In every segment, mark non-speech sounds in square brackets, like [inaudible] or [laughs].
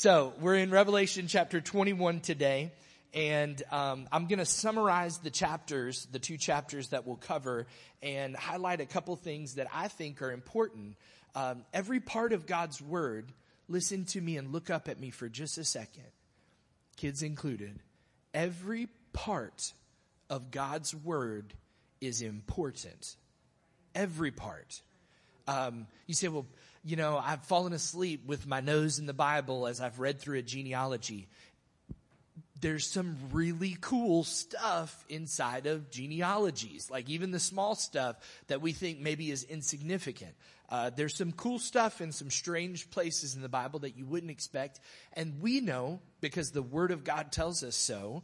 So we're in Revelation chapter 21 today, and um, I'm going to summarize the chapters, the two chapters that we'll cover, and highlight a couple things that I think are important. Um, every part of God's word, listen to me and look up at me for just a second, kids included. Every part of God's word is important. Every part. Um, you say, well, you know, I've fallen asleep with my nose in the Bible as I've read through a genealogy. There's some really cool stuff inside of genealogies, like even the small stuff that we think maybe is insignificant. Uh, there's some cool stuff in some strange places in the Bible that you wouldn't expect. And we know, because the Word of God tells us so,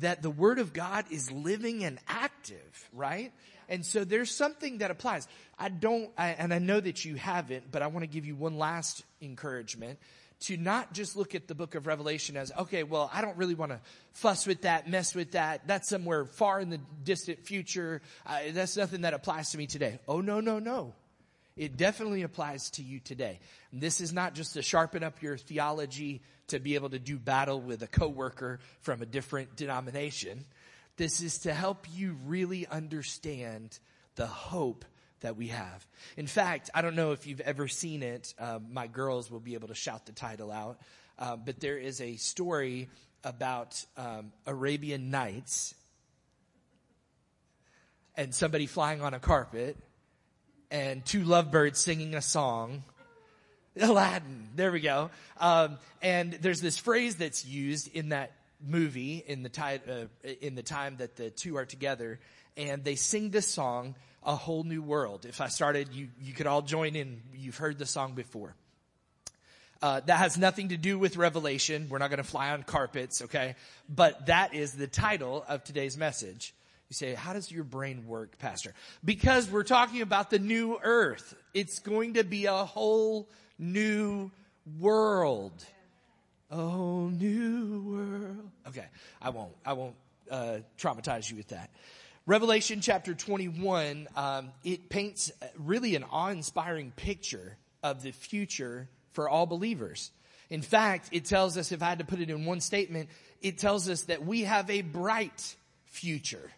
that the Word of God is living and active, right? And so there's something that applies. I don't, I, and I know that you haven't, but I want to give you one last encouragement to not just look at the book of Revelation as, okay, well, I don't really want to fuss with that, mess with that. That's somewhere far in the distant future. Uh, that's nothing that applies to me today. Oh, no, no, no. It definitely applies to you today. And this is not just to sharpen up your theology to be able to do battle with a coworker from a different denomination. This is to help you really understand the hope that we have. In fact, I don't know if you've ever seen it. Uh, my girls will be able to shout the title out. Uh, but there is a story about um, Arabian Nights and somebody flying on a carpet and two lovebirds singing a song. Aladdin. There we go. Um, and there's this phrase that's used in that movie in the time uh, in the time that the two are together, and they sing this song, "A Whole New World." If I started, you you could all join in. You've heard the song before. Uh, that has nothing to do with Revelation. We're not going to fly on carpets, okay? But that is the title of today's message. You say, how does your brain work, Pastor? Because we're talking about the new earth. It's going to be a whole new world. New world. Okay, I won't. I won't uh, traumatize you with that. Revelation chapter 21, um, it paints really an awe-inspiring picture of the future for all believers. In fact, it tells us, if I had to put it in one statement, it tells us that we have a bright future.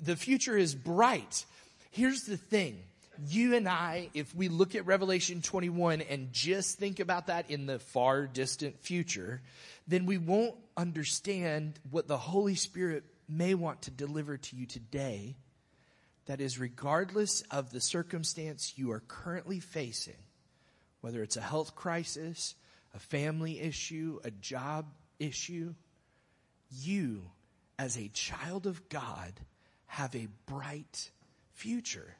The future is bright. Here's the thing you and I, if we look at Revelation 21 and just think about that in the far distant future, then we won't understand what the Holy Spirit may want to deliver to you today. That is, regardless of the circumstance you are currently facing, whether it's a health crisis, a family issue, a job issue, you, as a child of God, have a bright future.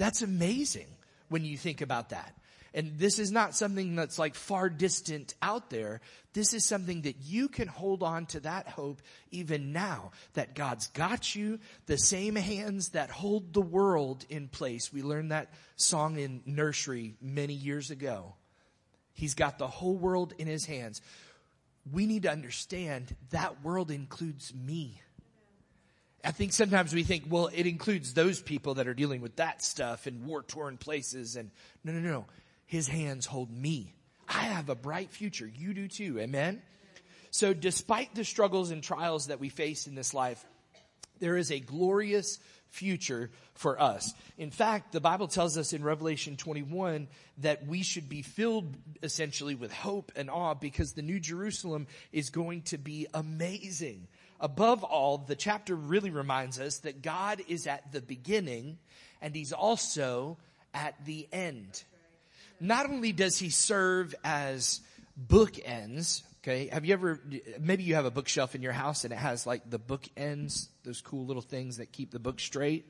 That's amazing when you think about that. And this is not something that's like far distant out there. This is something that you can hold on to that hope even now that God's got you. The same hands that hold the world in place. We learned that song in nursery many years ago. He's got the whole world in his hands. We need to understand that world includes me. I think sometimes we think, well, it includes those people that are dealing with that stuff in war torn places. And no, no, no. His hands hold me. I have a bright future. You do too. Amen. So despite the struggles and trials that we face in this life, there is a glorious future for us. In fact, the Bible tells us in Revelation 21 that we should be filled essentially with hope and awe because the New Jerusalem is going to be amazing above all, the chapter really reminds us that God is at the beginning and he's also at the end. Not only does he serve as bookends, okay, have you ever, maybe you have a bookshelf in your house and it has like the bookends, those cool little things that keep the book straight.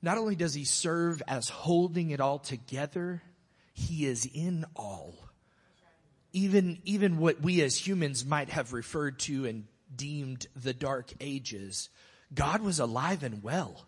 Not only does he serve as holding it all together, he is in all even, even what we as humans might have referred to and deemed the dark ages, God was alive and well.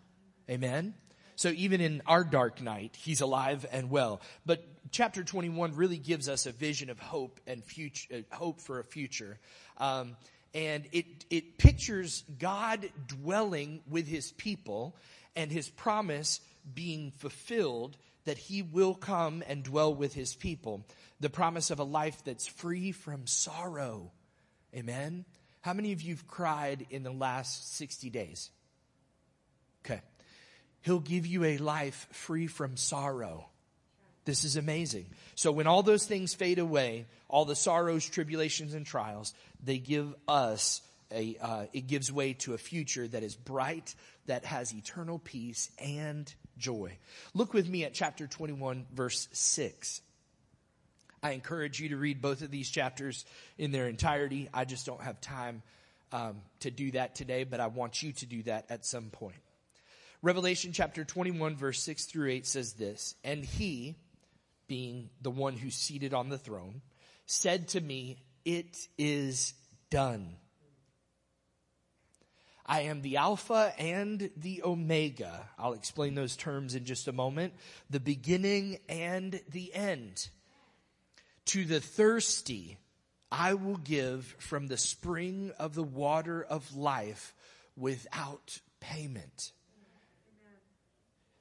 Amen. So even in our dark night, he's alive and well. But chapter 21 really gives us a vision of hope and future, uh, hope for a future. Um, and it, it pictures God dwelling with his people and his promise being fulfilled that he will come and dwell with his people. The promise of a life that's free from sorrow. Amen. How many of you've cried in the last 60 days? Okay. He'll give you a life free from sorrow. This is amazing. So when all those things fade away, all the sorrows, tribulations, and trials, they give us a, uh, it gives way to a future that is bright, that has eternal peace and joy. Look with me at chapter 21, verse 6. I encourage you to read both of these chapters in their entirety. I just don't have time um, to do that today, but I want you to do that at some point. Revelation chapter 21, verse 6 through 8 says this And he, being the one who's seated on the throne, said to me, It is done. I am the Alpha and the Omega. I'll explain those terms in just a moment. The beginning and the end. To the thirsty, I will give from the spring of the water of life without payment.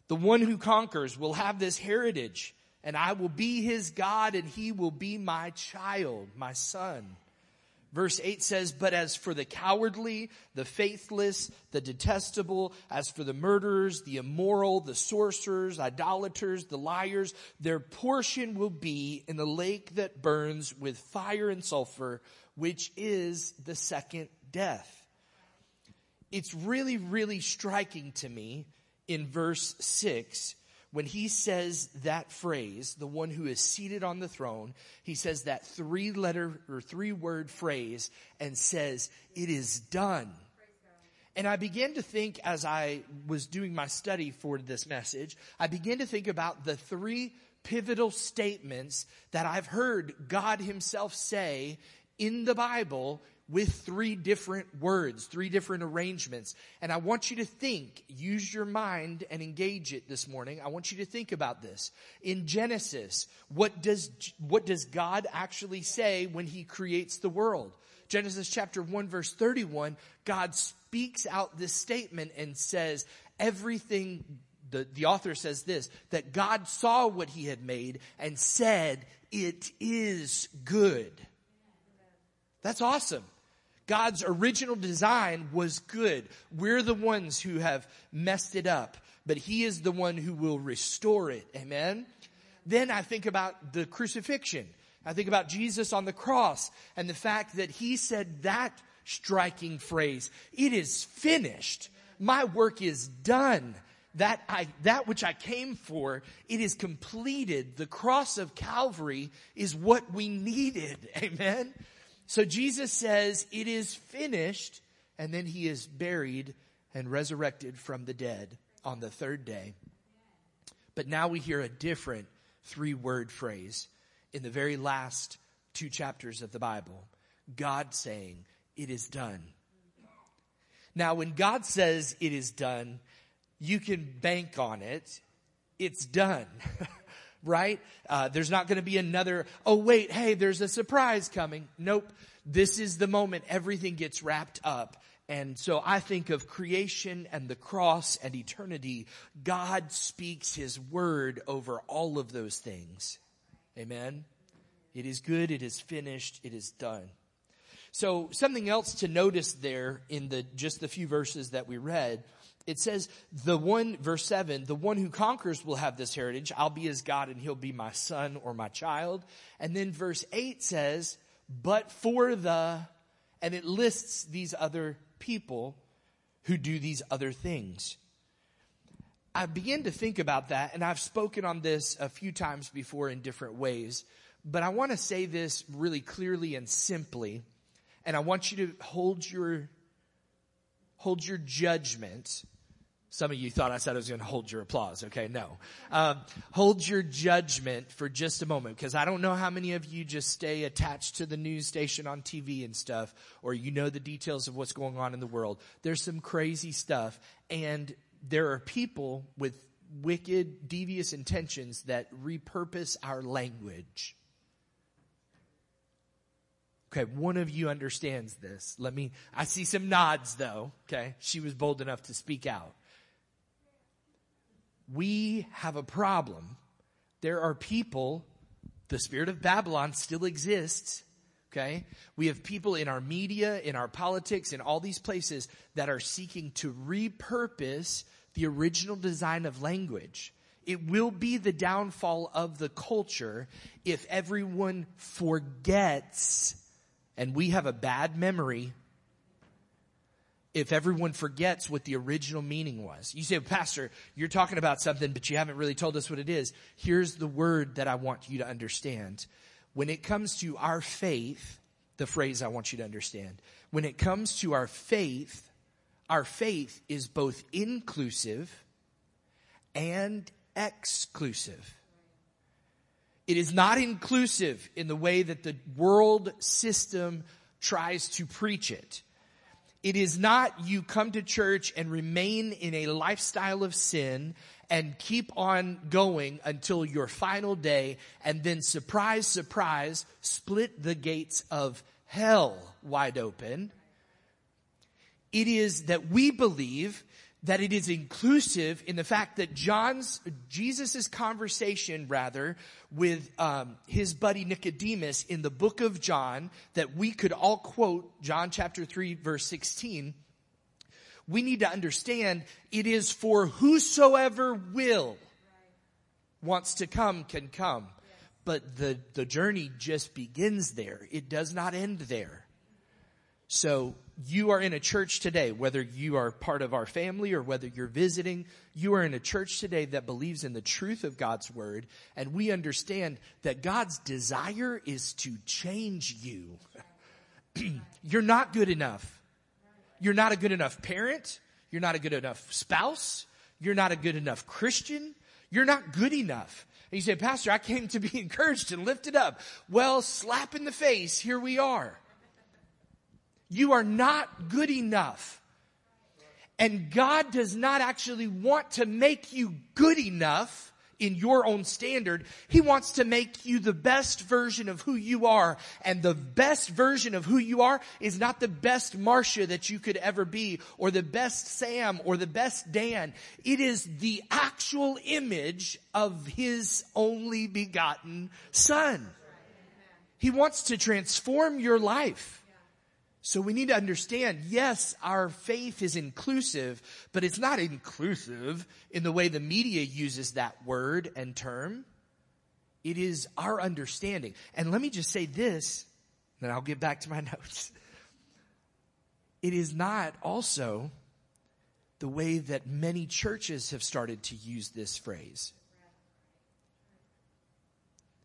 The one who conquers will have this heritage, and I will be his God, and he will be my child, my son. Verse 8 says, But as for the cowardly, the faithless, the detestable, as for the murderers, the immoral, the sorcerers, idolaters, the liars, their portion will be in the lake that burns with fire and sulfur, which is the second death. It's really, really striking to me in verse 6 when he says that phrase, the one who is seated on the throne, he says that three letter or three word phrase and says, it is done. And I began to think as I was doing my study for this message, I began to think about the three pivotal statements that I've heard God himself say in the Bible with three different words, three different arrangements. And I want you to think, use your mind and engage it this morning. I want you to think about this. In Genesis, what does, what does God actually say when he creates the world? Genesis chapter 1 verse 31, God speaks out this statement and says, everything the, the author says this, that God saw what he had made and said, it is good. That's awesome. God's original design was good. We're the ones who have messed it up, but He is the one who will restore it. Amen. Then I think about the crucifixion. I think about Jesus on the cross and the fact that He said that striking phrase, it is finished. My work is done. That I, that which I came for, it is completed. The cross of Calvary is what we needed. [laughs] Amen. So Jesus says, it is finished. And then he is buried and resurrected from the dead on the third day. But now we hear a different three word phrase in the very last two chapters of the Bible. God saying, it is done. Now, when God says it is done, you can bank on it. It's done. [laughs] right? Uh, there's not going to be another, oh wait, hey, there's a surprise coming. Nope. This is the moment everything gets wrapped up. And so I think of creation and the cross and eternity. God speaks his word over all of those things. Amen. It is good. It is finished. It is done. So something else to notice there in the, just the few verses that we read it says, the one, verse 7, the one who conquers will have this heritage. I'll be his God and he'll be my son or my child. And then verse 8 says, but for the, and it lists these other people who do these other things. I begin to think about that, and I've spoken on this a few times before in different ways, but I want to say this really clearly and simply, and I want you to hold your, hold your judgment some of you thought I said I was going to hold your applause. Okay, no. Um, hold your judgment for just a moment because I don't know how many of you just stay attached to the news station on TV and stuff, or you know the details of what's going on in the world. There's some crazy stuff, and there are people with wicked, devious intentions that repurpose our language. Okay, one of you understands this. Let me, I see some nods though. Okay, she was bold enough to speak out we have a problem there are people, the spirit of Babylon still exists. Okay. We have people in our media, in our politics, in all these places that are seeking to repurpose the original design of language. It will be the downfall of the culture if everyone forgets, and we have a bad memory if everyone forgets what the original meaning was. You say, Pastor, you're talking about something, but you haven't really told us what it is. Here's the word that I want you to understand. When it comes to our faith, the phrase I want you to understand. When it comes to our faith, our faith is both inclusive and exclusive. It is not inclusive in the way that the world system tries to preach it. It is not you come to church and remain in a lifestyle of sin and keep on going until your final day and then surprise, surprise, split the gates of hell wide open. It is that we believe that it is inclusive in the fact that John's, Jesus' conversation rather with um, his buddy Nicodemus in the book of John that we could all quote John chapter 3 verse 16 we need to understand it is for whosoever will wants to come can come. But the the journey just begins there. It does not end there. So you are in a church today, whether you are part of our family or whether you're visiting, you are in a church today that believes in the truth of God's word. And we understand that God's desire is to change you. [clears throat] you're not good enough. You're not a good enough parent. You're not a good enough spouse. You're not a good enough Christian. You're not good enough. And you say, Pastor, I came to be [laughs] encouraged and lifted up. Well, slap in the face, here we are. You are not good enough. And God does not actually want to make you good enough in your own standard. He wants to make you the best version of who you are. And the best version of who you are is not the best Marcia that you could ever be, or the best Sam, or the best Dan. It is the actual image of His only begotten Son. He wants to transform your life. So we need to understand, yes, our faith is inclusive, but it's not inclusive in the way the media uses that word and term. It is our understanding. And let me just say this, then I'll get back to my [laughs] notes. It is not also the way that many churches have started to use this phrase.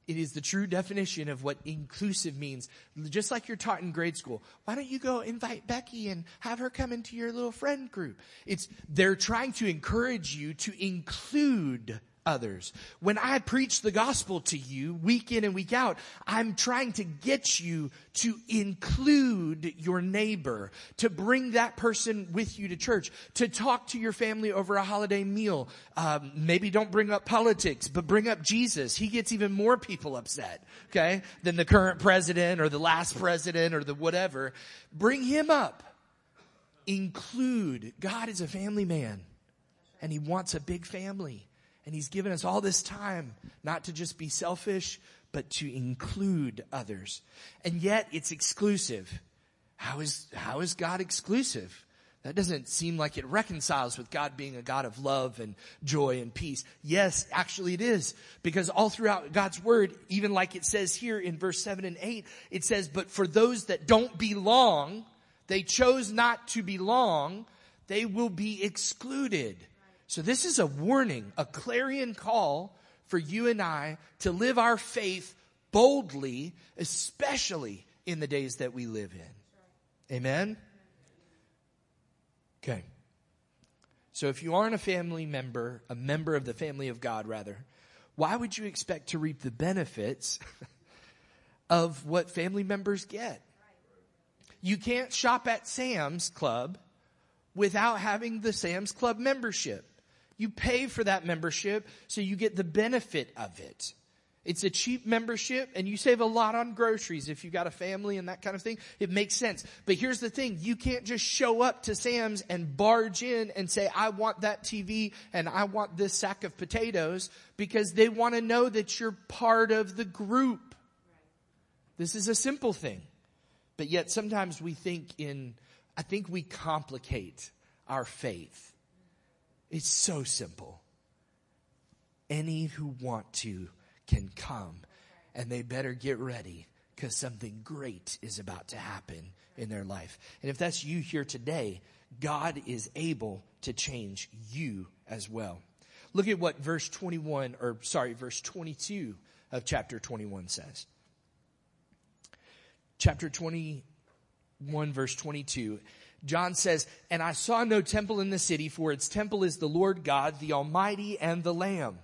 It is the true definition of what inclusive means. Just like you're taught in grade school. Why don't you go invite Becky and have her come into your little friend group? It's, they're trying to encourage you to include others. When I preach the gospel to you week in and week out, I'm trying to get you to include your neighbor, to bring that person with you to church, to talk to your family over a holiday meal. Um, maybe don't bring up politics, but bring up Jesus. He gets even more people upset, okay, than the current president or the last president or the whatever. Bring him up. Include. God is a family man and he wants a big family. And He's given us all this time not to just be selfish, but to include others. And yet it's exclusive. How is, how is God exclusive? That doesn't seem like it reconciles with God being a God of love and joy and peace. Yes, actually it is. Because all throughout God's word, even like it says here in verse 7 and 8, it says, but for those that don't belong, they chose not to belong, they will be excluded. So this is a warning, a clarion call for you and I to live our faith boldly, especially in the days that we live in. Amen? Okay. So if you aren't a family member, a member of the family of God rather, why would you expect to reap the benefits [laughs] of what family members get? You can't shop at Sam's Club without having the Sam's Club membership. You pay for that membership so you get the benefit of it. It's a cheap membership and you save a lot on groceries if you've got a family and that kind of thing. It makes sense. But here's the thing. You can't just show up to Sam's and barge in and say, I want that TV and I want this sack of potatoes because they want to know that you're part of the group. This is a simple thing. But yet sometimes we think in, I think we complicate our faith. It's so simple. Any who want to can come and they better get ready because something great is about to happen in their life. And if that's you here today, God is able to change you as well. Look at what verse 21, or sorry, verse 22 of chapter 21 says. Chapter 21, verse 22. John says, And I saw no temple in the city, for its temple is the Lord God, the Almighty, and the Lamb.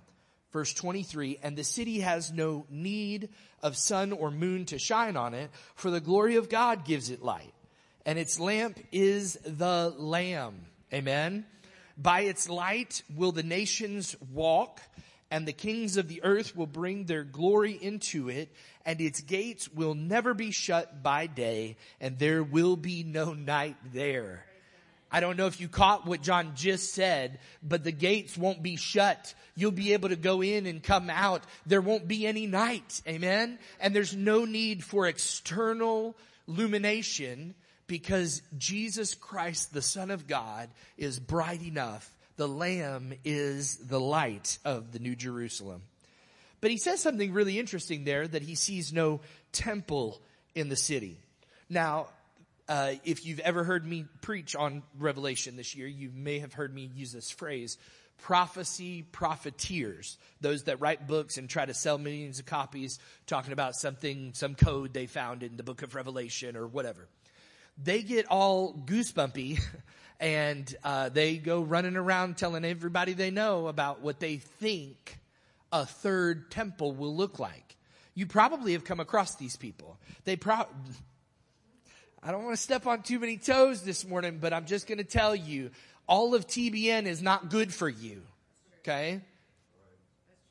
Verse 23, and the city has no need of sun or moon to shine on it, for the glory of God gives it light. And its lamp is the Lamb. Amen. By its light will the nations walk, and the kings of the earth will bring their glory into it, and its gates will never be shut by day, and there will be no night there. I don't know if you caught what John just said, but the gates won't be shut. You'll be able to go in and come out. There won't be any night. Amen. And there's no need for external illumination because Jesus Christ, the Son of God, is bright enough. The Lamb is the light of the New Jerusalem. But he says something really interesting there that he sees no temple in the city. Now, uh, if you've ever heard me preach on Revelation this year, you may have heard me use this phrase prophecy profiteers, those that write books and try to sell millions of copies talking about something, some code they found in the book of Revelation or whatever. They get all goosebumpy [laughs] and uh, they go running around telling everybody they know about what they think a third temple will look like. You probably have come across these people. They pro- [laughs] I don't want to step on too many toes this morning, but I'm just going to tell you, all of TBN is not good for you. Okay?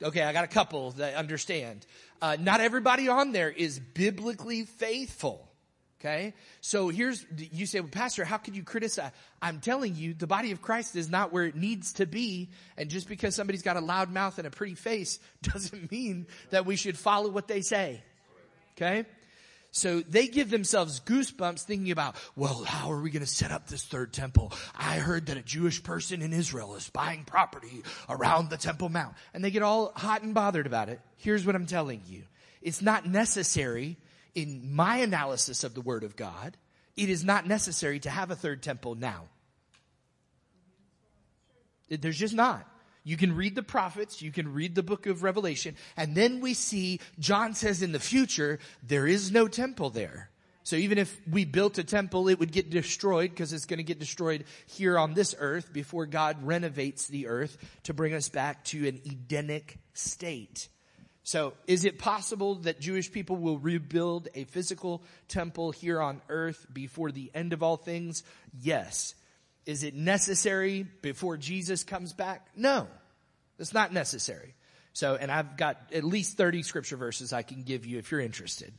Okay, I got a couple that understand. Uh, not everybody on there is biblically faithful. Okay? So here's, you say, well, Pastor, how could you criticize? I'm telling you, the body of Christ is not where it needs to be. And just because somebody's got a loud mouth and a pretty face [laughs] doesn't mean that we should follow what they say. Okay? So they give themselves goosebumps thinking about, well, how are we going to set up this third temple? I heard that a Jewish person in Israel is buying property around the Temple Mount. And they get all hot and bothered about it. Here's what I'm telling you. It's not necessary in my analysis of the Word of God. It is not necessary to have a third temple now. There's just not. You can read the prophets, you can read the book of Revelation, and then we see John says in the future, there is no temple there. So even if we built a temple, it would get destroyed because it's going to get destroyed here on this earth before God renovates the earth to bring us back to an Edenic state. So is it possible that Jewish people will rebuild a physical temple here on earth before the end of all things? Yes. Is it necessary before Jesus comes back? No, it's not necessary. So, and I've got at least 30 scripture verses I can give you if you're interested.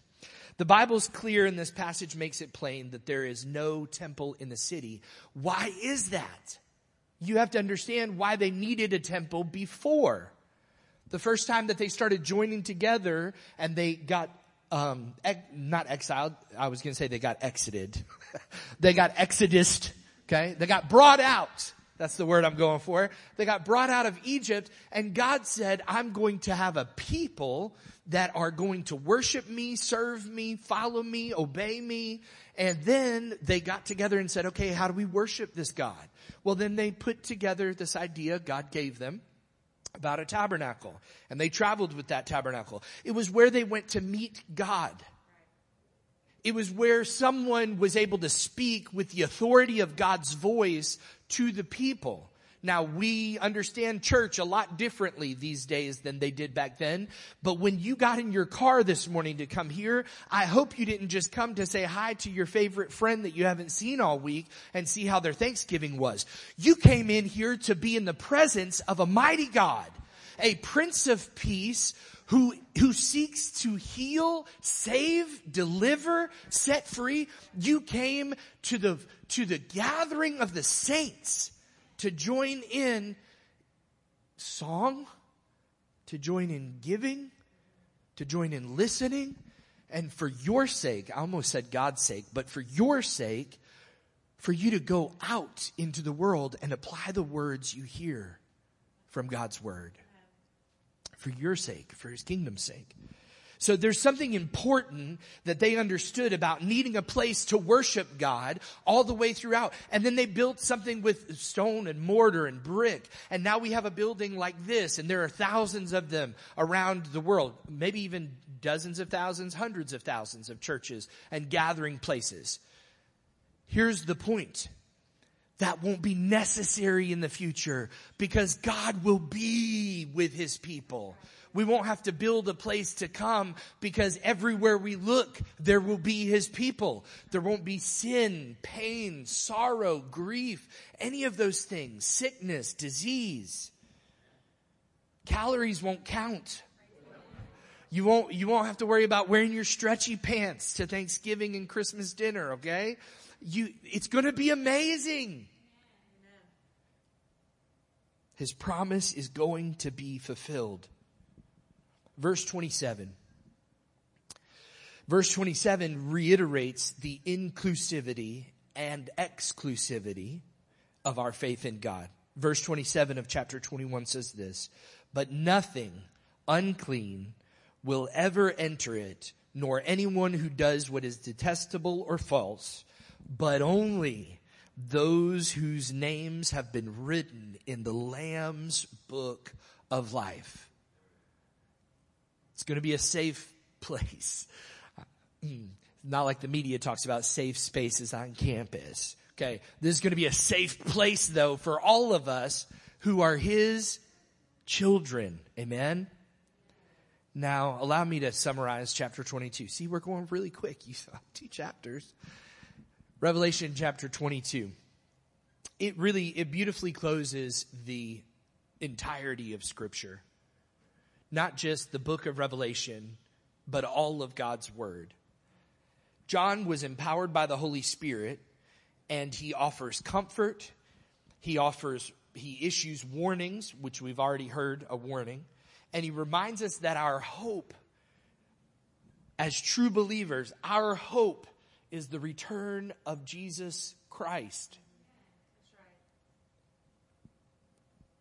The Bible's clear and this passage makes it plain that there is no temple in the city. Why is that? You have to understand why they needed a temple before. The first time that they started joining together and they got um, not exiled. I was going to say they got exited. [laughs] they got exodus Okay. They got brought out. That's the word I'm going for. They got brought out of Egypt and God said, I'm going to have a people that are going to worship me, serve me, follow me, obey me. And then they got together and said, okay, how do we worship this God? Well, then they put together this idea God gave them about a tabernacle and they traveled with that tabernacle. It was where they went to meet God. It was where someone was able to speak with the authority of God's voice to the people. Now we understand church a lot differently these days than they did back then. But when you got in your car this morning to come here, I hope you didn't just come to say hi to your favorite friend that you haven't seen all week and see how their Thanksgiving was. You came in here to be in the presence of a mighty God, a prince of peace who, who seeks to heal, save, deliver, set free. You came to the, to the gathering of the saints to join in song, to join in giving, to join in listening, and for your sake, I almost said God's sake, but for your sake, for you to go out into the world and apply the words you hear from God's word. For your sake, for his kingdom's sake. So there's something important that they understood about needing a place to worship God all the way throughout. And then they built something with stone and mortar and brick. And now we have a building like this and there are thousands of them around the world. Maybe even dozens of thousands, hundreds of thousands of churches and gathering places. Here's the point. That won't be necessary in the future because God will be with his people. We won't have to build a place to come because everywhere we look, there will be his people. There won't be sin, pain, sorrow, grief, any of those things, sickness, disease. Calories won't count. You won't, you won't have to worry about wearing your stretchy pants to Thanksgiving and Christmas dinner, okay? You, it's gonna be amazing. His promise is going to be fulfilled. Verse 27. Verse 27 reiterates the inclusivity and exclusivity of our faith in God. Verse 27 of chapter 21 says this, but nothing unclean will ever enter it, nor anyone who does what is detestable or false, but only those whose names have been written in the Lamb's book of life. It's going to be a safe [laughs] place. Mm. Not like the media talks about safe spaces on campus. Okay. This is going to be a safe place though for all of us who are his children. Amen. Now, allow me to summarize chapter 22. See, we're going really quick. You saw [laughs] two chapters. Revelation chapter 22. It really, it beautifully closes the entirety of scripture. Not just the book of Revelation, but all of God's word. John was empowered by the Holy Spirit and he offers comfort. He offers, he issues warnings, which we've already heard a warning and he reminds us that our hope as true believers, our hope is the return of Jesus Christ.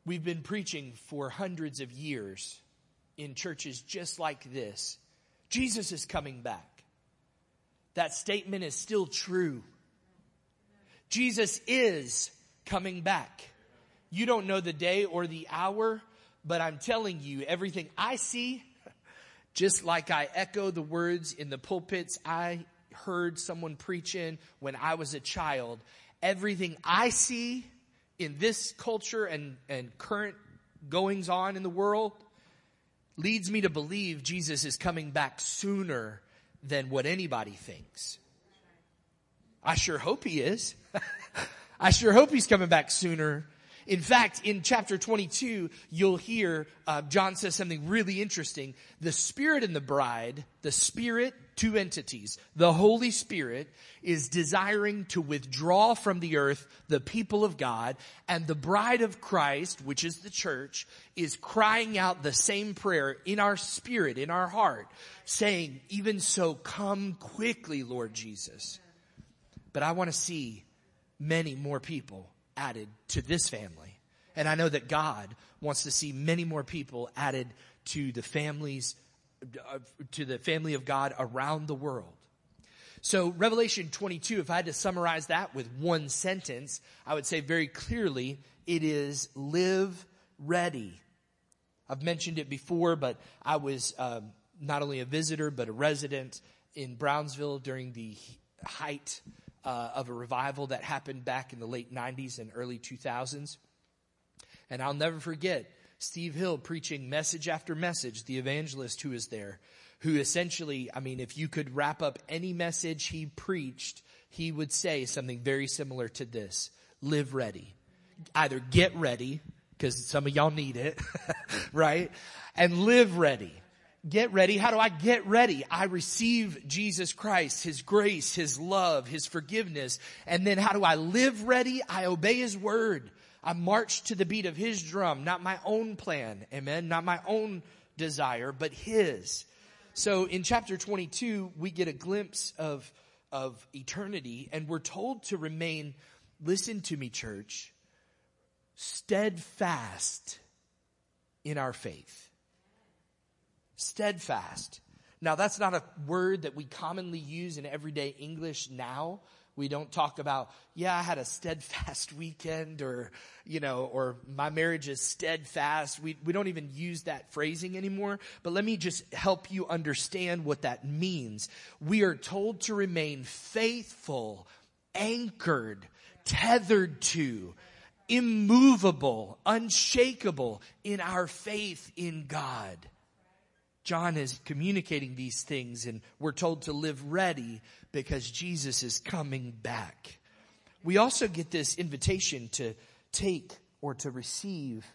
We've been preaching for hundreds of years in churches just like this. Jesus is coming back. That statement is still true. Jesus is coming back. You don't know the day or the hour, but I'm telling you, everything I see, just like I echo the words in the pulpits I heard someone preach in when I was a child, everything I see in this culture and, and current goings on in the world leads me to believe Jesus is coming back sooner than what anybody thinks. I sure hope he is. [laughs] I sure hope he's coming back sooner in fact, in chapter 22, you'll hear uh, John says something really interesting. The Spirit and the bride, the Spirit, two entities, the Holy Spirit is desiring to withdraw from the earth the people of God, and the bride of Christ, which is the church, is crying out the same prayer in our spirit, in our heart, saying, even so, come quickly, Lord Jesus. But I want to see many more people added to this family. And I know that God wants to see many more people added to the families, to the family of God around the world. So Revelation 22, if I had to summarize that with one sentence, I would say very clearly, it is live ready. I've mentioned it before, but I was um, not only a visitor, but a resident in Brownsville during the height uh, of a revival that happened back in the late 90s and early 2000s. And I'll never forget Steve Hill preaching message after message, the evangelist who is there, who essentially, I mean, if you could wrap up any message he preached, he would say something very similar to this. Live ready. Either get ready, because some of y'all need it, [laughs] right? And live ready get ready. How do I get ready? I receive Jesus Christ, His grace, His love, His forgiveness. And then how do I live ready? I obey His word. I march to the beat of His drum, not my own plan. Amen. Not my own desire, but His. So in chapter 22, we get a glimpse of, of eternity and we're told to remain, listen to me church, steadfast in our faith steadfast. Now that's not a word that we commonly use in everyday English now. We don't talk about, yeah, I had a steadfast [laughs] weekend or, you know, or my marriage is steadfast. We, we don't even use that phrasing anymore. But let me just help you understand what that means. We are told to remain faithful, anchored, tethered to, immovable, unshakable in our faith in God. John is communicating these things and we're told to live ready because Jesus is coming back. We also get this invitation to take or to receive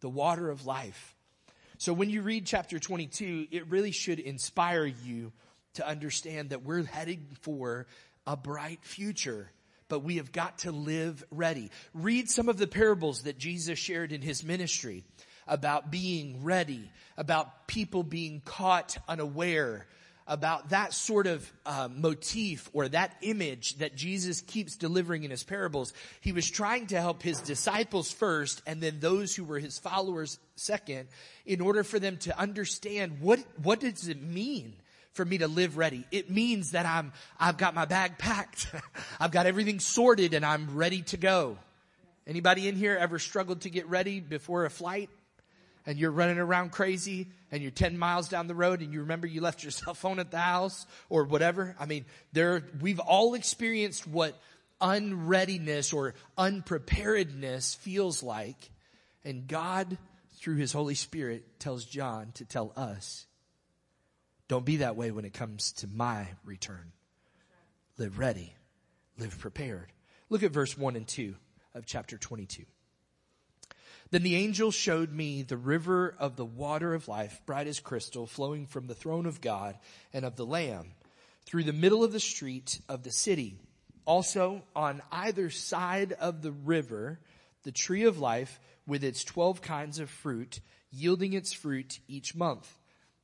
the water of life. So when you read chapter 22, it really should inspire you to understand that we're heading for a bright future but we have got to live ready. Read some of the parables that Jesus shared in his ministry about being ready, about people being caught unaware, about that sort of uh, motif or that image that Jesus keeps delivering in his parables. He was trying to help his disciples first and then those who were his followers second in order for them to understand what, what does it mean for me to live ready. It means that I'm, I've got my bag packed. [laughs] I've got everything sorted and I'm ready to go. Anybody in here ever struggled to get ready before a flight? And you're running around crazy and you're 10 miles down the road and you remember you left your [laughs] cell phone at the house or whatever. I mean, there, we've all experienced what unreadiness or unpreparedness feels like. And God, through His Holy Spirit, tells John to tell us, don't be that way when it comes to my return. Live ready. Live prepared. Look at verse 1 and 2 of chapter 22. Then the angel showed me the river of the water of life, bright as crystal, flowing from the throne of God and of the Lamb through the middle of the street of the city. Also on either side of the river, the tree of life with its 12 kinds of fruit, yielding its fruit each month.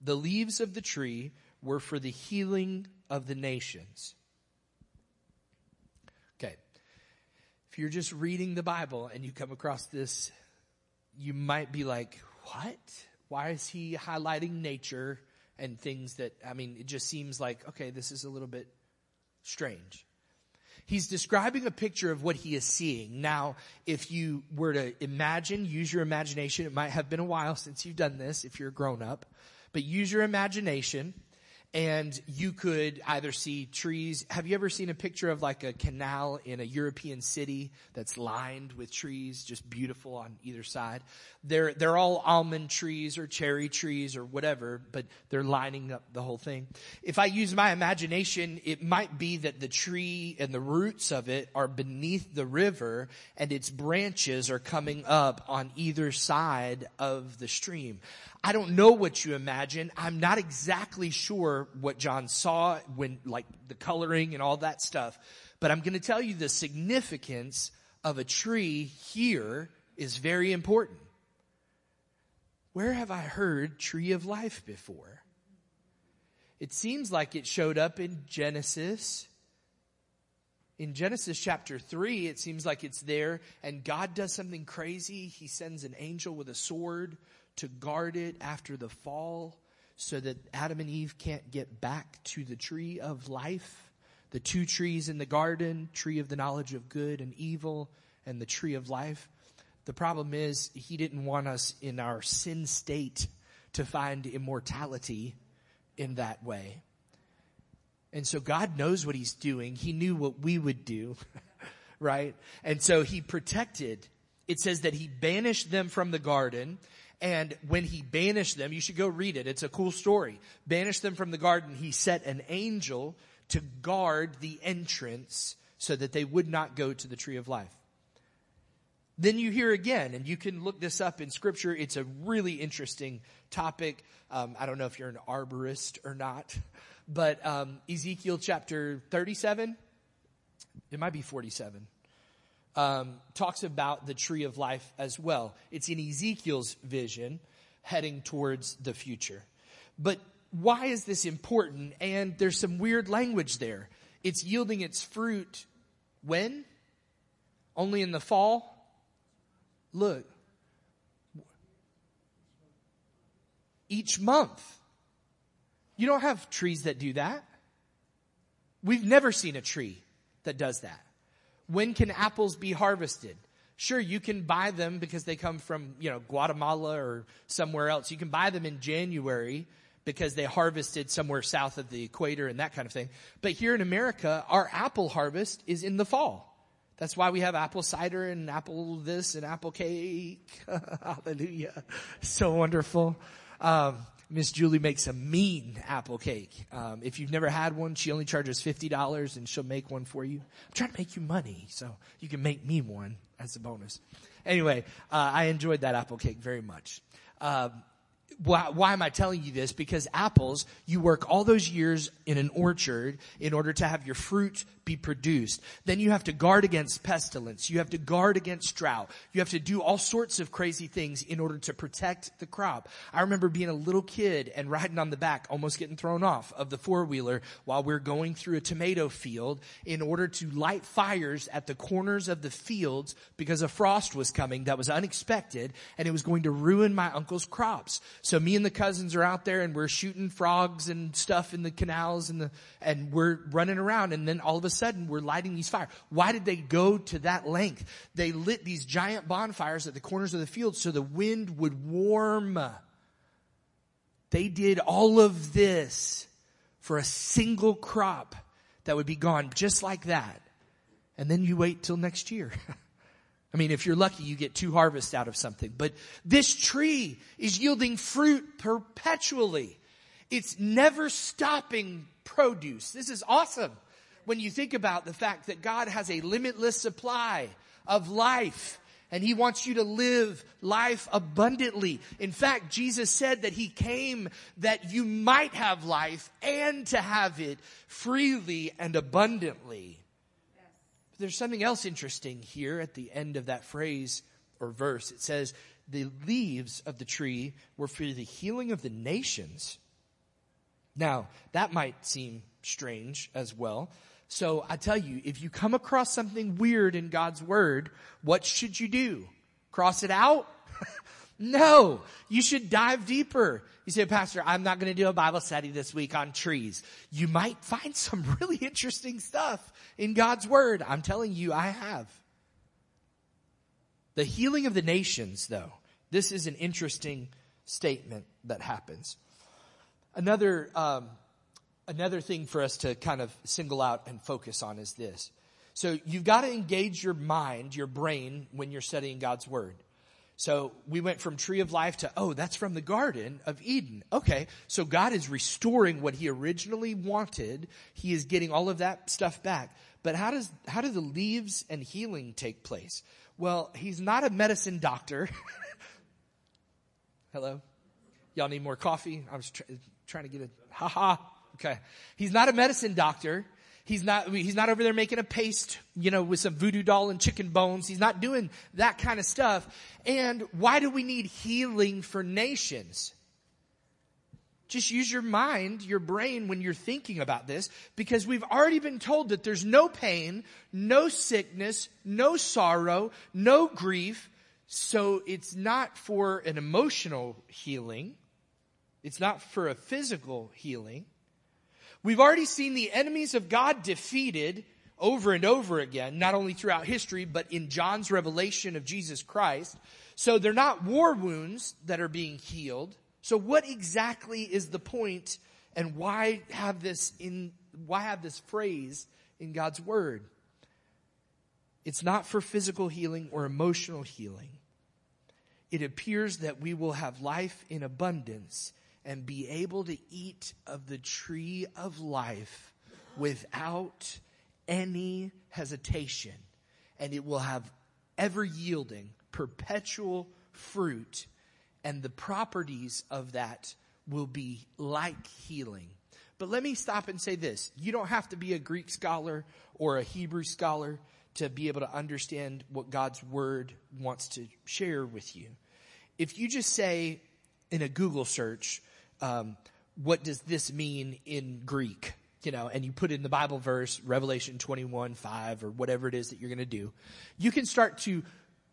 The leaves of the tree were for the healing of the nations. Okay. If you're just reading the Bible and you come across this you might be like, what? Why is he highlighting nature and things that, I mean, it just seems like, okay, this is a little bit strange. He's describing a picture of what he is seeing. Now, if you were to imagine, use your imagination, it might have been a while since you've done this if you're a grown up, but use your imagination and you could either see trees. Have you ever seen a picture of like a canal in a European city that's lined with trees, just beautiful on either side? They're, they're all almond trees or cherry trees or whatever, but they're lining up the whole thing. If I use my imagination, it might be that the tree and the roots of it are beneath the river and its branches are coming up on either side of the stream. I don't know what you imagine. I'm not exactly sure what John saw when, like, the coloring and all that stuff. But I'm going to tell you the significance of a tree here is very important. Where have I heard tree of life before? It seems like it showed up in Genesis. In Genesis chapter 3, it seems like it's there and God does something crazy. He sends an angel with a sword to guard it after the fall so that Adam and Eve can't get back to the tree of life. The two trees in the garden, tree of the knowledge of good and evil and the tree of life. The problem is he didn't want us in our sin state to find immortality in that way. And so God knows what he's doing. He knew what we would do, [laughs] right? And so he protected. It says that he banished them from the garden and when he banished them, you should go read it. It's a cool story. Banished them from the garden, he set an angel to guard the entrance so that they would not go to the tree of life. Then you hear again, and you can look this up in scripture. It's a really interesting topic. Um, I don't know if you're an arborist or not, but um, Ezekiel chapter 37, it might be 47, um, talks about the tree of life as well. It's in Ezekiel's vision heading towards the future. But why is this important? And there's some weird language there. It's yielding its fruit when? Only in the fall? Look. Each month. You don't have trees that do that. We've never seen a tree that does that. When can apples be harvested? Sure, you can buy them because they come from, you know, Guatemala or somewhere else. You can buy them in January because they harvested somewhere south of the equator and that kind of thing. But here in America, our apple harvest is in the fall. That's why we have apple cider and apple this and apple cake. [laughs] Hallelujah. So wonderful. Um, Miss Julie makes a mean apple cake. Um, if you've never had one, she only charges fifty dollars, and she'll make one for you. I'm trying to make you money, so you can make me one as a bonus. Anyway, uh, I enjoyed that apple cake very much. Um, why, why, am I telling you this? Because apples, you work all those years in an orchard in order to have your fruit be produced. Then you have to guard against pestilence. You have to guard against drought. You have to do all sorts of crazy things in order to protect the crop. I remember being a little kid and riding on the back, almost getting thrown off of the four wheeler while we are going through a tomato field in order to light fires at the corners of the fields because a frost was coming that was unexpected and it was going to ruin my uncle's crops. So me and the cousins are out there and we're shooting frogs and stuff in the canals and the, and we're running around and then all of a sudden we're lighting these fires. Why did they go to that length? They lit these giant bonfires at the corners of the field so the wind would warm. They did all of this for a single crop that would be gone just like that. And then you wait till next year. [laughs] I mean, if you're lucky, you get two harvests out of something. But this tree is yielding fruit perpetually. It's never stopping produce. This is awesome when you think about the fact that God has a limitless supply of life and he wants you to live life abundantly. In fact, Jesus said that he came that you might have life and to have it freely and abundantly. Yes. There's something else interesting here at the end of that phrase or verse. It says, the leaves of the tree were for the healing of the nations. Now, that might seem strange as well. So I tell you, if you come across something weird in God's word, what should you do? Cross it out? [laughs] no, you should dive deeper. You say, Pastor, I'm not going to do a Bible study this week on trees. You might find [laughs] some really interesting stuff in God's word. I'm telling you, I have. The healing of the nations, though, this is an interesting statement that happens. Another um, another thing for us to kind of single out and focus on is this. So you've got to engage your mind, your brain, when you're studying God's Word. So we went from tree of life to, oh, that's from the Garden of Eden. Okay. So God is restoring what he originally wanted. He is getting all of that stuff back. But how does, how do the leaves and healing take place? Well, he's not a medicine doctor. [laughs] Hello? Y'all need more coffee? I was trying to get a, ha ha. Okay. He's not a medicine doctor. He's not, he's not over there making a paste, you know, with some voodoo doll and chicken bones. He's not doing that kind of stuff. And why do we need healing for nations? Just use your mind, your brain when you're thinking about this, because we've already been told that there's no pain, no sickness, no sorrow, no grief. So it's not for an emotional healing. It's not for a physical healing. We've already seen the enemies of God defeated over and over again, not only throughout history, but in John's revelation of Jesus Christ. So they're not war wounds that are being healed. So what exactly is the point and why have this in, why have this phrase in God's word? It's not for physical healing or emotional healing. It appears that we will have life in abundance and be able to eat of the tree of life without any hesitation. And it will have ever yielding, perpetual fruit, and the properties of that will be like healing. But let me stop and say this. You don't have to be a Greek scholar or a Hebrew scholar to be able to understand what God's word wants to share with you. If you just say in a Google search, um, what does this mean in Greek? You know, and you put in the Bible verse, Revelation 21, 5, or whatever it is that you're going to do, you can start to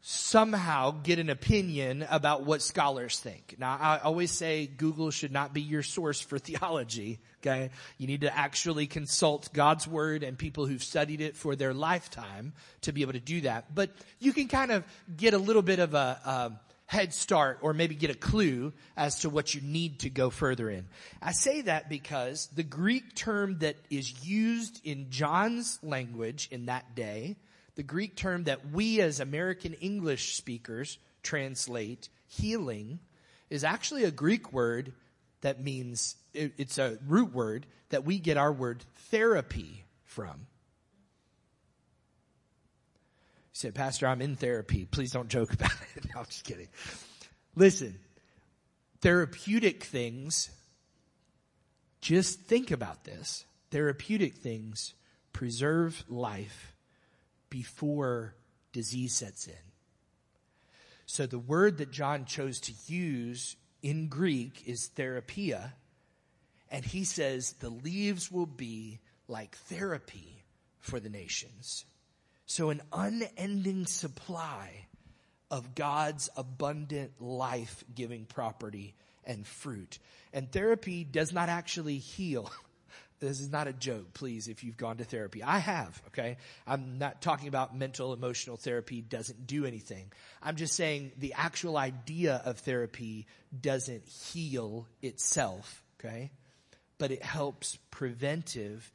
somehow get an opinion about what scholars think. Now, I always say Google should not be your source for [laughs] theology. Okay. You need to actually consult God's word and people who've studied it for their lifetime to be able to do that. But you can kind of get a little bit of a, a head start or maybe get a clue as to what you need to go further in. I say that because the Greek term that is used in John's language in that day the Greek term that we as American English speakers translate healing is actually a Greek word that means, it's a root word that we get our word therapy from. You said, Pastor, I'm in therapy. Please don't joke about it. [laughs] no, I'm just kidding. Listen, therapeutic things, just think about this. Therapeutic things preserve life before disease sets in. So the word that John chose to use in Greek is therapia. And he says the leaves will be like therapy for the nations. So an unending supply of God's abundant life giving property and fruit. And therapy does not actually heal. [laughs] This is not a joke, please, if you've gone to therapy. I have, okay? I'm not talking about mental, emotional therapy doesn't do anything. I'm just saying the actual idea of therapy doesn't heal itself, okay? But it helps preventive,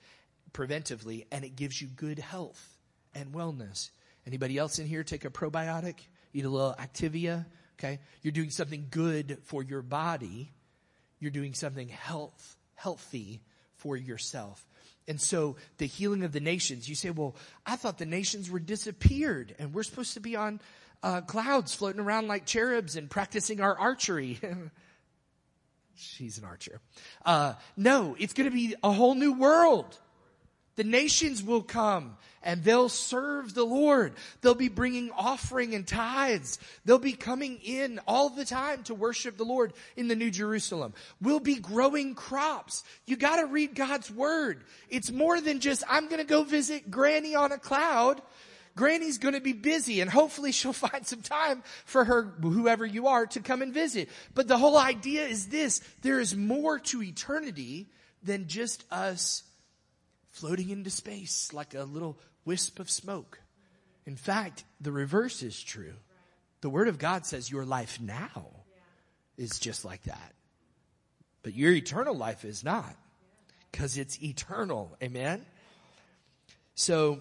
preventively, and it gives you good health and wellness. Anybody else in here take a probiotic? Eat a little Activia, okay? You're doing something good for your body. You're doing something health, healthy for yourself. And so the healing of the nations, you say, well, I thought the nations were disappeared and we're supposed to be on uh, clouds floating around like cherubs and practicing our archery. [laughs] She's an archer. Uh, no, it's going to be a whole new world. The nations will come and they'll serve the Lord. They'll be bringing offering and tithes. They'll be coming in all the time to worship the Lord in the New Jerusalem. We'll be growing crops. You gotta read God's Word. It's more than just, I'm gonna go visit Granny on a cloud. Granny's gonna be busy and hopefully [laughs] she'll find some time for her, whoever you are, to come and visit. But the whole idea is this, there is more to eternity than just us floating into space like a little wisp of smoke. In fact, the reverse is true. The Word of God says your life now is just like that. But your eternal life is not. Because it's eternal. Amen? So,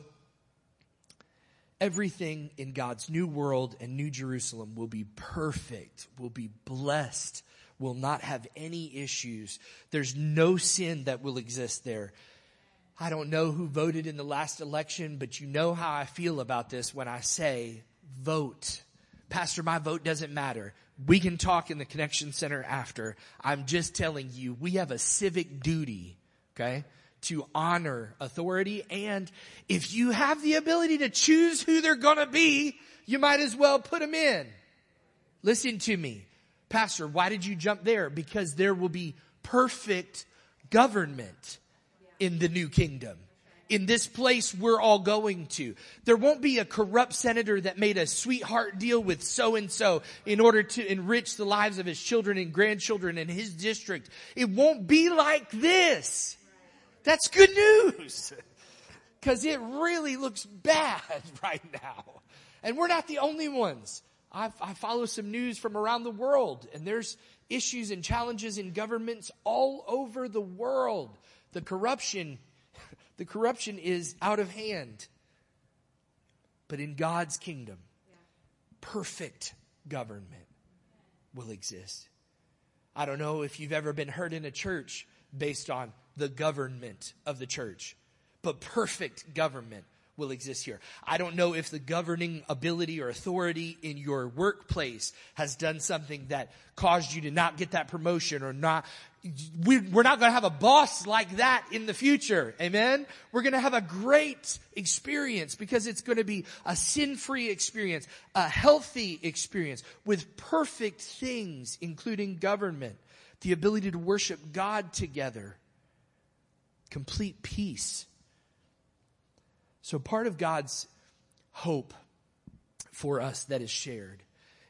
everything in God's new world and new Jerusalem will be perfect, will be blessed, will not have any issues. There's no sin that will exist there. I don't know who voted in the last election, but you know how I feel about this when I say vote. Pastor, my vote doesn't matter. We can talk in the connection center after. I'm just telling you, we have a civic duty, okay, to honor authority. And if you have the ability to choose who they're gonna be, you might as well put them in. Listen to me. Pastor, why did you jump there? Because there will be perfect government in the new kingdom. In this place we're all going to. There won't be a corrupt senator that made a sweetheart deal with so and so in order to enrich the lives of his children and grandchildren in his district. It won't be like this. That's good news. [laughs] Cause it really looks bad [laughs] right now. And we're not the only ones. I, I follow some news from around the world and there's issues and challenges in governments all over the world. The corruption, [laughs] the corruption is out of hand. But in God's kingdom, perfect government will exist. I don't know if you've ever been hurt in a church based on the government of the church, but perfect government will exist here. I don't know if the governing ability or authority in your workplace has done something that caused you to not get that promotion or not. We, we're not going to have a boss like that in the future. Amen. We're going to have a great experience because it's going to be a sin-free experience, a healthy experience with perfect things, including government, the ability to worship God together, complete peace so part of God's hope for us that is shared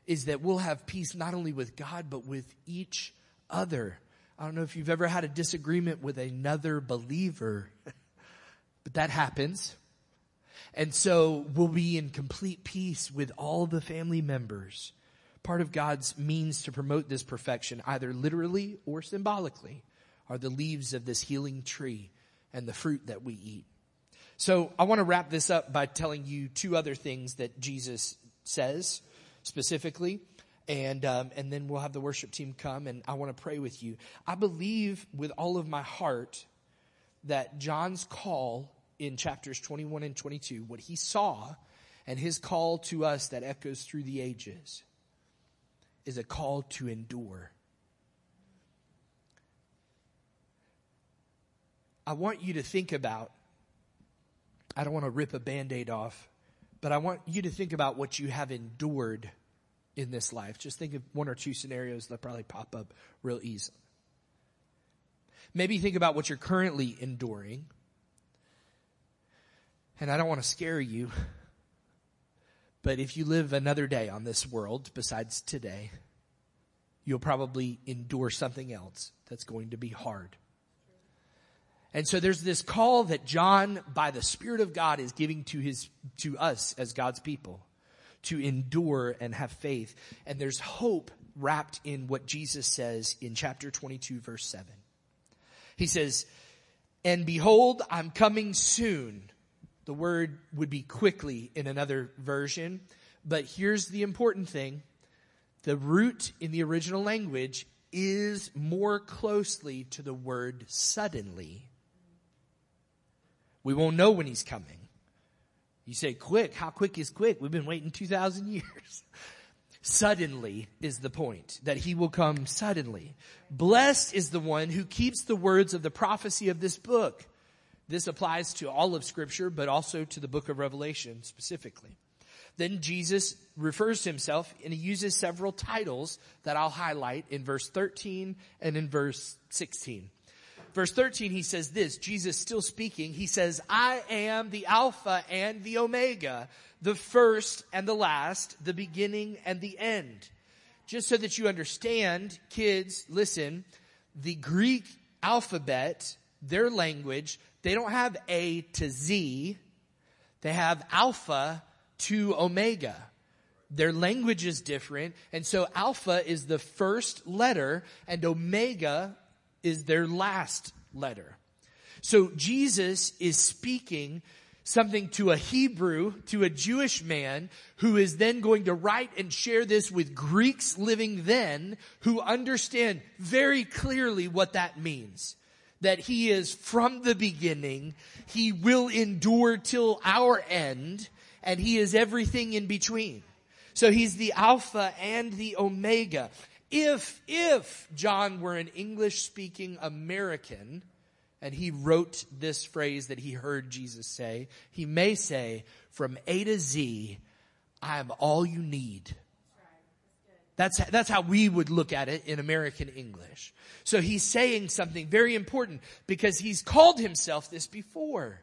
is that we'll have peace not only with God, but with each other. I don't know if you've ever had a disagreement with another believer, [laughs] but that happens. And so we'll be in complete peace with all the family members. Part of God's means to promote this perfection, either literally or symbolically, are the leaves of this healing tree and the fruit that we eat. So I want to wrap this up by telling you two other things that Jesus says specifically. And, um, and then we'll have the worship team come and I want to pray with you. I believe with all of my heart that John's call in chapters 21 and 22, what he saw and his call to us that echoes through the ages is a call to endure. I want you to think about I don't want to rip a band aid off, but I want you to think about what you have endured in this life. Just think of one or two scenarios that probably pop up real easily. Maybe think about what you're currently enduring. And I don't want to scare you, but if you live another day on this world besides today, you'll probably endure something else that's going to be hard. And so there's this call that John, by the Spirit of God, is giving to his, to us as God's people to endure and have faith. And there's hope wrapped in what Jesus says in chapter 22 verse 7. He says, and behold, I'm coming soon. The word would be quickly in another version. But here's the important thing. The root in the original language is more closely to the word suddenly we won't know when he's coming. You say quick. How quick is quick? We've been waiting 2,000 years. [laughs] suddenly is the point that he will come suddenly. Blessed is the one who keeps the words of the prophecy of this book. This applies to all of scripture, but also to the book of Revelation specifically. Then Jesus refers to himself and he uses several titles that I'll highlight in verse 13 and in verse 16 verse 13, he says this, Jesus still speaking, he says, I am the Alpha and the Omega, the first and the last, the beginning and the end. Just so that you understand, kids, listen, the Greek alphabet, their language, they don't have A to Z, they have Alpha to Omega. Their language is different, and so Alpha is the first letter, and Omega is their last letter. So Jesus is speaking something to a Hebrew, to a Jewish man who is then going to write and share this with Greeks living then who understand very clearly what that means. That he is from the beginning, he will endure till our end, and he is everything in between. So he's the Alpha and the Omega. If, if John were an English speaking American and he wrote this phrase that he heard Jesus say, he may say, from A to Z, I am all you need. That's, that's how we would look at it in American English. So he's saying something very important because he's called himself this before.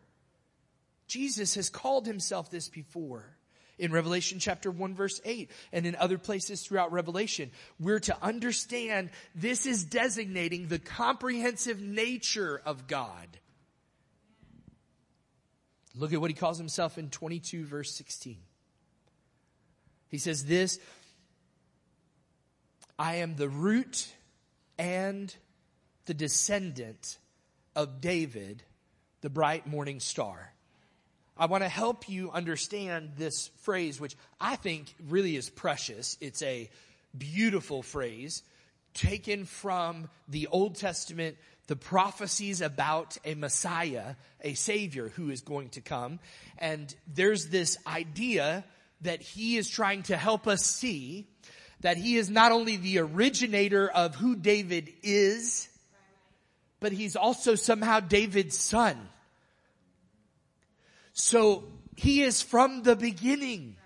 Jesus has called himself this before in Revelation chapter 1 verse 8 and in other places throughout Revelation. We're to understand this is designating the comprehensive nature of God. Look at what he calls himself in 22 verse 16. He says this, I am the root and the descendant of David, the bright morning star. I want to help you understand this phrase, which I think really is precious. It's a beautiful phrase taken from the Old Testament, the prophecies about a Messiah, a Savior who is going to come. And there's this idea that he is trying to help us see that he is not only the originator of who David is, but he's also somehow David's son. So he is from the beginning.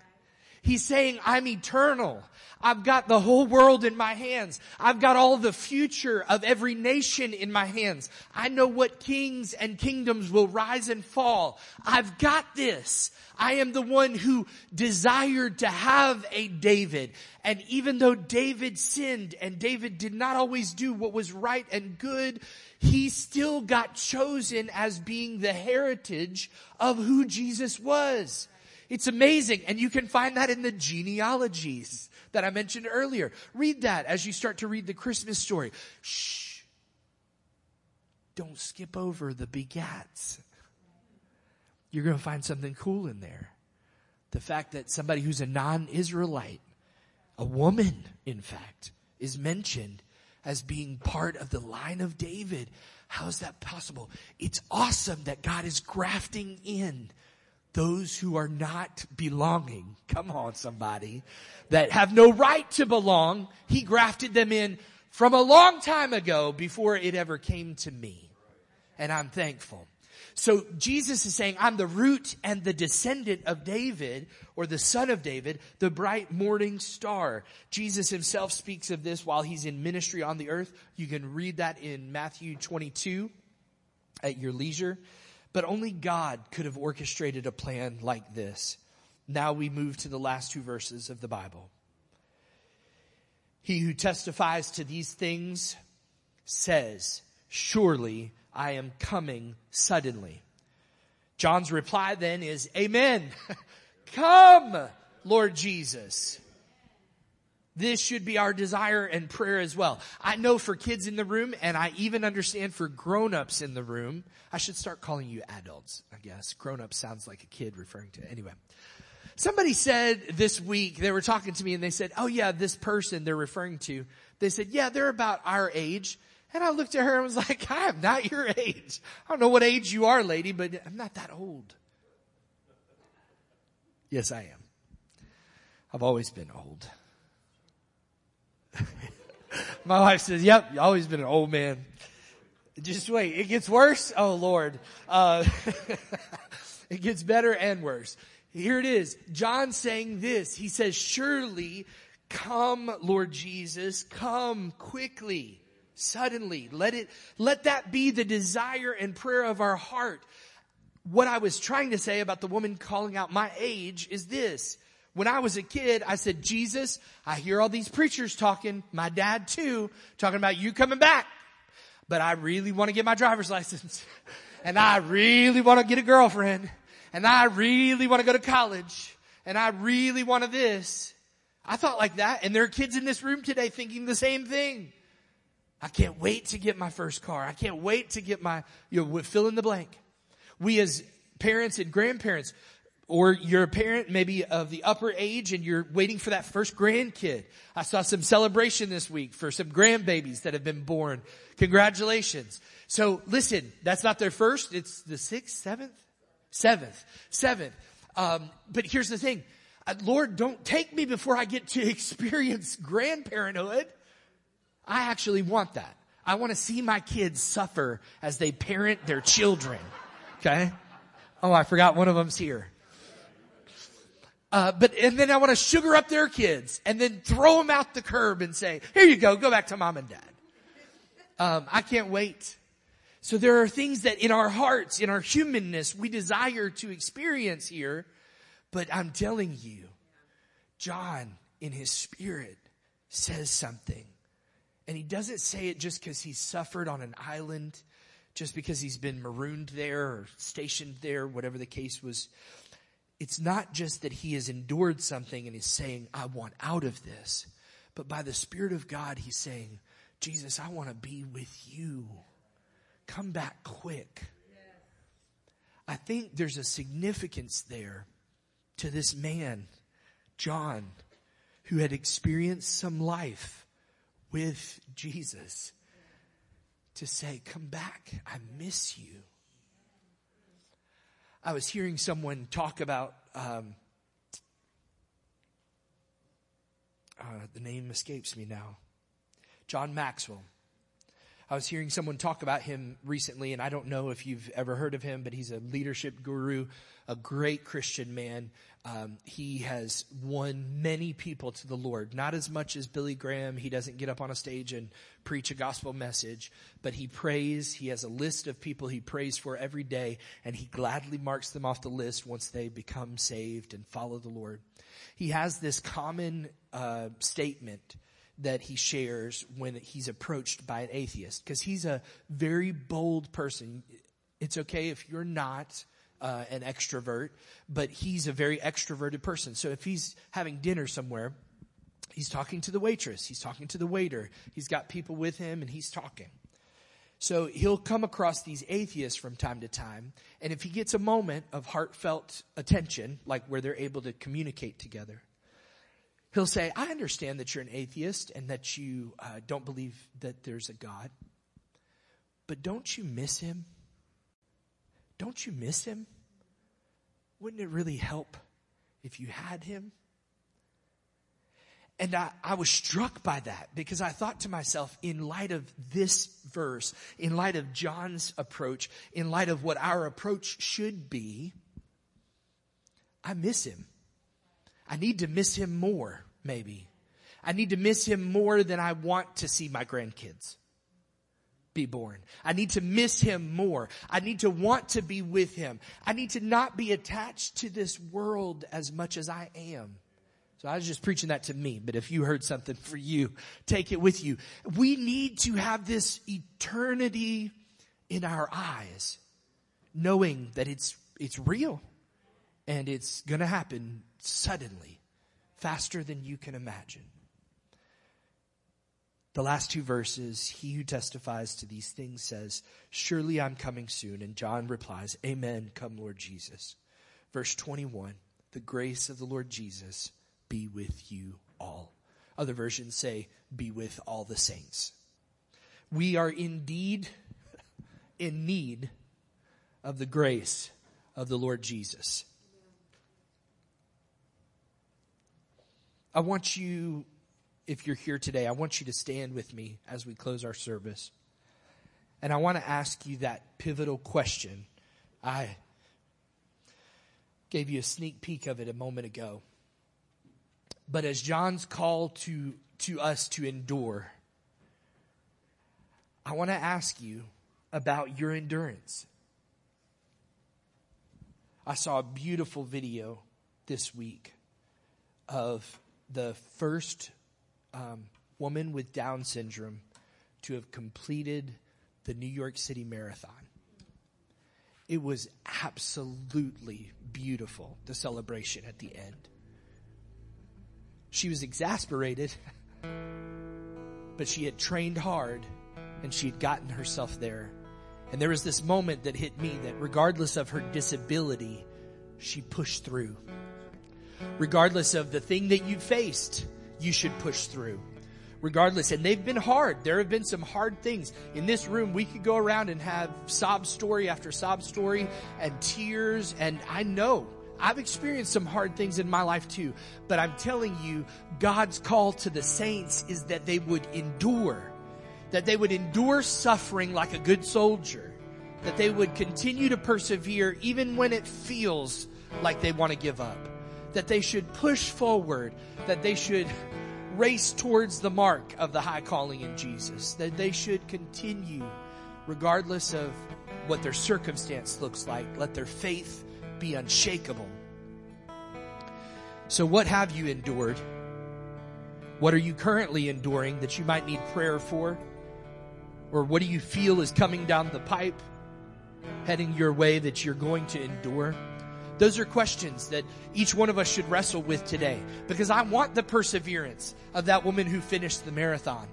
He's saying, I'm eternal. I've got the whole world in my hands. I've got all the future of every nation in my hands. I know what kings and kingdoms will rise and fall. I've got this. I am the one who desired to have a David. And even though David sinned and David did not always do what was right and good, he still got chosen as being the heritage of who Jesus was. It's amazing. And you can find that in the genealogies that I mentioned earlier. Read that as you start to read the Christmas story. Shh. Don't skip over the begats. You're going to find something cool in there. The fact that somebody who's a non-Israelite, a woman, in fact, is mentioned as being part of the line of David. How is that possible? It's awesome that God is grafting in those who are not belonging. Come on, somebody. That have no right to belong. He grafted them in from a long time ago before it ever came to me. And I'm thankful. So Jesus is saying, I'm the root and the descendant of David, or the son of David, the bright morning star. Jesus himself speaks of this while he's in ministry on the earth. You can read that in Matthew 22 at your leisure. But only God could have orchestrated a plan like this. Now we move to the last two verses of the Bible. He who testifies to these things says, surely I am coming suddenly. John's reply then is, Amen. [laughs] Come, Lord Jesus. This should be our desire and prayer as well. I know for kids in the room, and I even understand for grown-ups in the room, I should start calling you adults, I guess. Grown-up sounds like a kid referring to, anyway. Somebody said this week, they were talking to me and they said, oh yeah, this person they're referring to, they said, yeah, they're about our age. And I looked at her and was [laughs] like, I am not your age. I don't know what age you are, lady, but I'm not that old. Yes, I am. I've always been old. [laughs] My wife says, yep, you always been an old man. Just wait, it gets worse? Oh Lord. Uh, [laughs] it gets better and worse. Here it is. John saying this. He says, surely come, Lord Jesus, come quickly, suddenly. Let it, let that be the desire and prayer of our heart. What I was trying to say about the woman calling out my age is this. When I was a kid, I said, Jesus, I hear all these preachers talking, my dad too, talking about you coming back. But I really want to get my driver's [laughs] license. and I really want to get a girlfriend. And I really want to go to college. And I really want to this. I thought like that. And there are kids in this room today thinking the same thing. I can't wait to get my first car. I can't wait to get my, you know, fill in the blank. We as parents and grandparents, or you're a parent maybe of the upper age and you're waiting for that first grandkid. I saw some celebration this week for some grandbabies that have been born. Congratulations. So listen, that's not their first. It's the sixth, seventh, seventh, seventh. Um, but here's the thing. Uh, Lord, don't take me before I get to [laughs] experience grandparenthood. I actually want that. I want to see my kids suffer as they parent their children. Okay? Oh, I forgot one of them's here. Uh, but, and then I want to sugar up their kids and then throw them out the curb and say, here you go, go back to mom and dad. Um, I can't wait. So there are things that in our hearts, in our humanness, we desire to experience here. But I'm telling you, John in his spirit says something. And he doesn't say it just because he's suffered on an island, just because he's been marooned there or stationed there, whatever the case was it's not just that he has endured something and is saying, I want out of this, but by the Spirit of God, he's saying, Jesus, I want to be with you. Come back quick. I think there's a significance there to this man, John, who had experienced some life with Jesus to say, come back. I miss you. I was hearing someone talk about, um, uh, the name escapes me now. John Maxwell. I was hearing someone talk about him recently, and I don't know if you've ever heard of him, but he's a leadership guru, a great Christian man. Um, he has won many people to the Lord. Not as much as Billy Graham. He doesn't get up on a stage and preach a gospel message, but he prays. He has a list of people he prays for every day, and he gladly marks them off the list once they become saved and follow the Lord. He has this common uh, statement that he shares when he's approached by an atheist because he's a very bold person. It's okay if you're not uh, an extrovert, but he's a very extroverted person. So if he's having dinner somewhere, he's talking to the waitress, he's talking to the waiter, he's got people with him, and he's talking. So he'll come across these atheists from time to time, and if he gets a moment of heartfelt attention, like where they're able to communicate together, He'll say, I understand that you're an atheist and that you uh, don't believe that there's a God, but don't you miss him? Don't you miss him? Wouldn't it really help if you had him? And I, I, was struck by that because I thought to myself, in light of this verse, in light of John's approach, in light of what our approach should be, I miss him. I need to miss him more, maybe. I need to miss him more than I want to see my grandkids be born. I need to miss him more. I need to want to be with him. I need to not be attached to this world as much as I am. So I was just preaching that to me, but if you heard something for you, take it with you. We need to have this eternity in our eyes, knowing that it's, it's real and it's gonna happen suddenly, faster than you can imagine. The last two verses, he who testifies to these things says, Surely I'm coming soon. And John replies, Amen, come Lord Jesus. Verse 21, the grace of the Lord Jesus be with you all. Other versions say, be with all the saints. We are indeed in need of the grace of the Lord Jesus. I want you, if you're here today, I want you to stand with me as we close our service. And I want to ask you that pivotal question. I gave you a sneak peek of it a moment ago. But as John's call to, to us to endure, I want to ask you about your endurance. I saw a beautiful video this week of the first um, woman with Down syndrome to have completed the New York City Marathon. It was absolutely beautiful, the celebration at the end. She was exasperated, [laughs] but she had trained hard and she had gotten herself there. And there was this moment that hit me that regardless of her disability, she pushed through regardless of the thing that you faced, you should push through. Regardless, and they've been hard. There have been some hard things. In this room, we could go around and have sob story after sob story and tears, and I know I've experienced some hard things in my life too, but I'm telling you, God's call to the saints is that they would endure, that they would endure suffering like a good soldier, that they would continue to persevere even when it feels like they want to give up that they should push forward, that they should race towards the mark of the high calling in Jesus, that they should continue regardless of what their circumstance looks like. Let their faith be unshakable. So, what have you endured? What are you currently enduring that you might need prayer for? Or what do you feel is coming down the pipe, heading your way that you're going to endure? Those are questions that each one of us should wrestle with today because I want the perseverance of that woman who finished the marathon.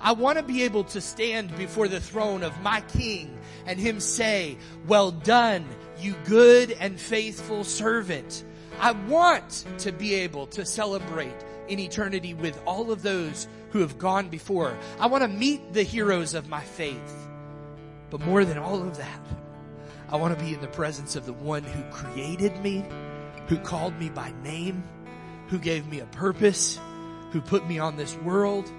I want to be able to stand before the throne of my king and him say, well done, you good and faithful servant. I want to be able to celebrate in eternity with all of those who have gone before. I want to meet the heroes of my faith. But more than all of that, I want to be in the presence of the one who created me, who called me by name, who gave me a purpose, who put me on this world,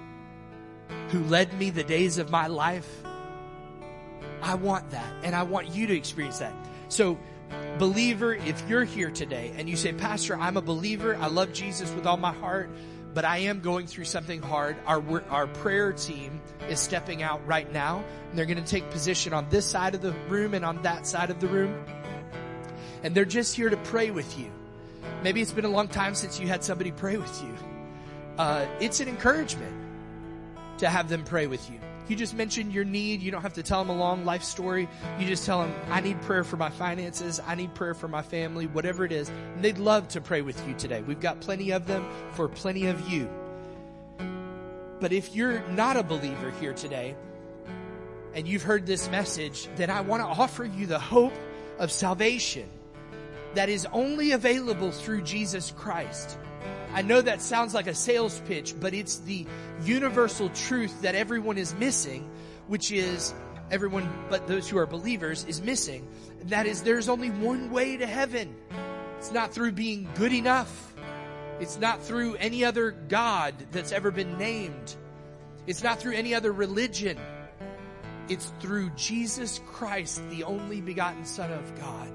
who led me the days of my life. I want that, and I want you to experience that. So, believer, if you're here today and you say, Pastor, I'm a believer, I love Jesus with all my heart, but I am going through something hard. Our, our prayer team is stepping out right now and they're going to take position on this side of the room and on that side of the room. And they're just here to pray with you. Maybe it's been a long time since you had somebody pray with you. Uh, it's an encouragement to have them pray with you. You just mention your need. You don't have to tell them a long life story. You just tell them, I need prayer for my finances. I need prayer for my family, whatever it is. And they'd love to pray with you today. We've got plenty of them for plenty of you. But if you're not a believer here today and you've heard this message, then I want to offer you the hope of salvation that is only available through Jesus Christ. I know that sounds like a sales pitch, but it's the universal truth that everyone is missing, which is everyone but those who are believers is missing. And That is, there's only one way to heaven. It's not through being good enough. It's not through any other God that's ever been named. It's not through any other religion. It's through Jesus Christ, the only begotten Son of God.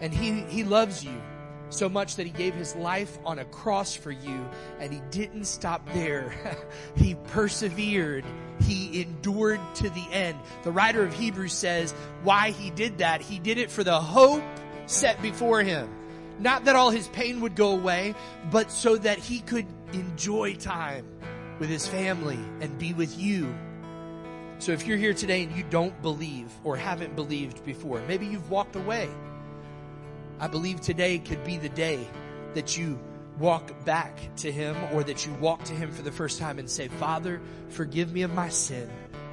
And He, He loves you so much that he gave his life on a cross for you and he didn't stop there. [laughs] he persevered. He endured to the end. The writer of Hebrews says why he did that. He did it for the hope set before him. Not that all his pain would go away, but so that he could enjoy time with his family and be with you. So if you're here today and you don't believe or haven't believed before, maybe you've walked away I believe today could be the day that you walk back to Him or that you walk to Him for the first time and say, Father, forgive me of my sin.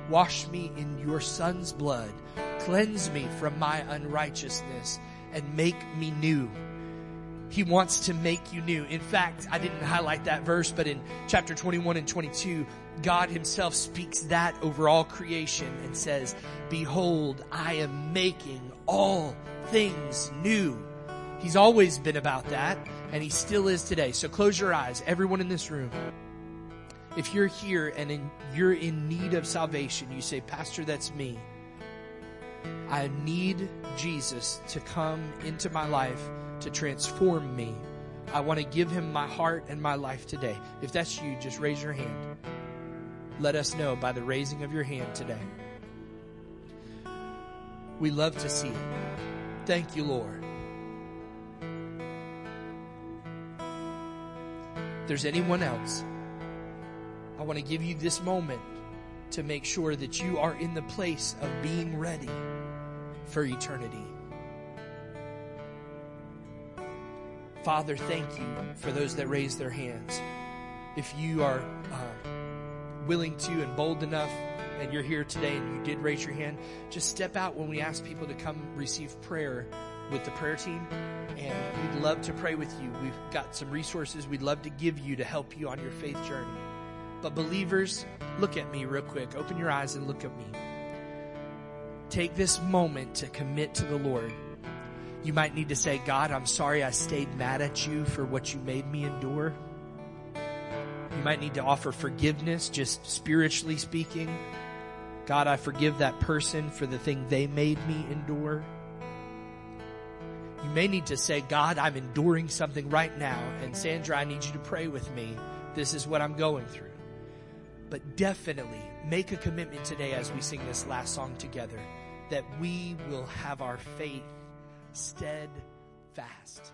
Wash me in your Son's blood. Cleanse me from my unrighteousness and make me new. He wants to make you new. In fact, I didn't highlight that verse, but in chapter 21 and 22, God himself speaks that over all creation and says, behold, I am making all things new. He's always been about that, and he still is today. So close your eyes, everyone in this room. If you're here and in, you're in need of salvation, you say, Pastor, that's me. I need Jesus to come into my life to transform me. I want to give him my heart and my life today. If that's you, just raise your hand. Let us know by the raising of your hand today. We love to see it. Thank you, Lord. There's anyone else, I want to give you this moment to make sure that you are in the place of being ready for eternity. Father, thank you for those that raise their hands. If you are uh, willing to and bold enough, and you're here today and you did raise your hand, just step out when we ask people to come receive prayer with the prayer team, and we'd love to pray with you. We've got some resources we'd love to give you to help you on your faith journey. But believers, look at me real quick. Open your eyes and look at me. Take this moment to commit to the Lord. You might need to say, God, I'm sorry I stayed mad at you for what you made me endure. You might need to offer forgiveness, just spiritually speaking. God, I forgive that person for the thing they made me endure. You may need to say, God, I'm enduring something right now. And Sandra, I need you to pray with me. This is what I'm going through. But definitely make a commitment today as we sing this last song together that we will have our faith steadfast.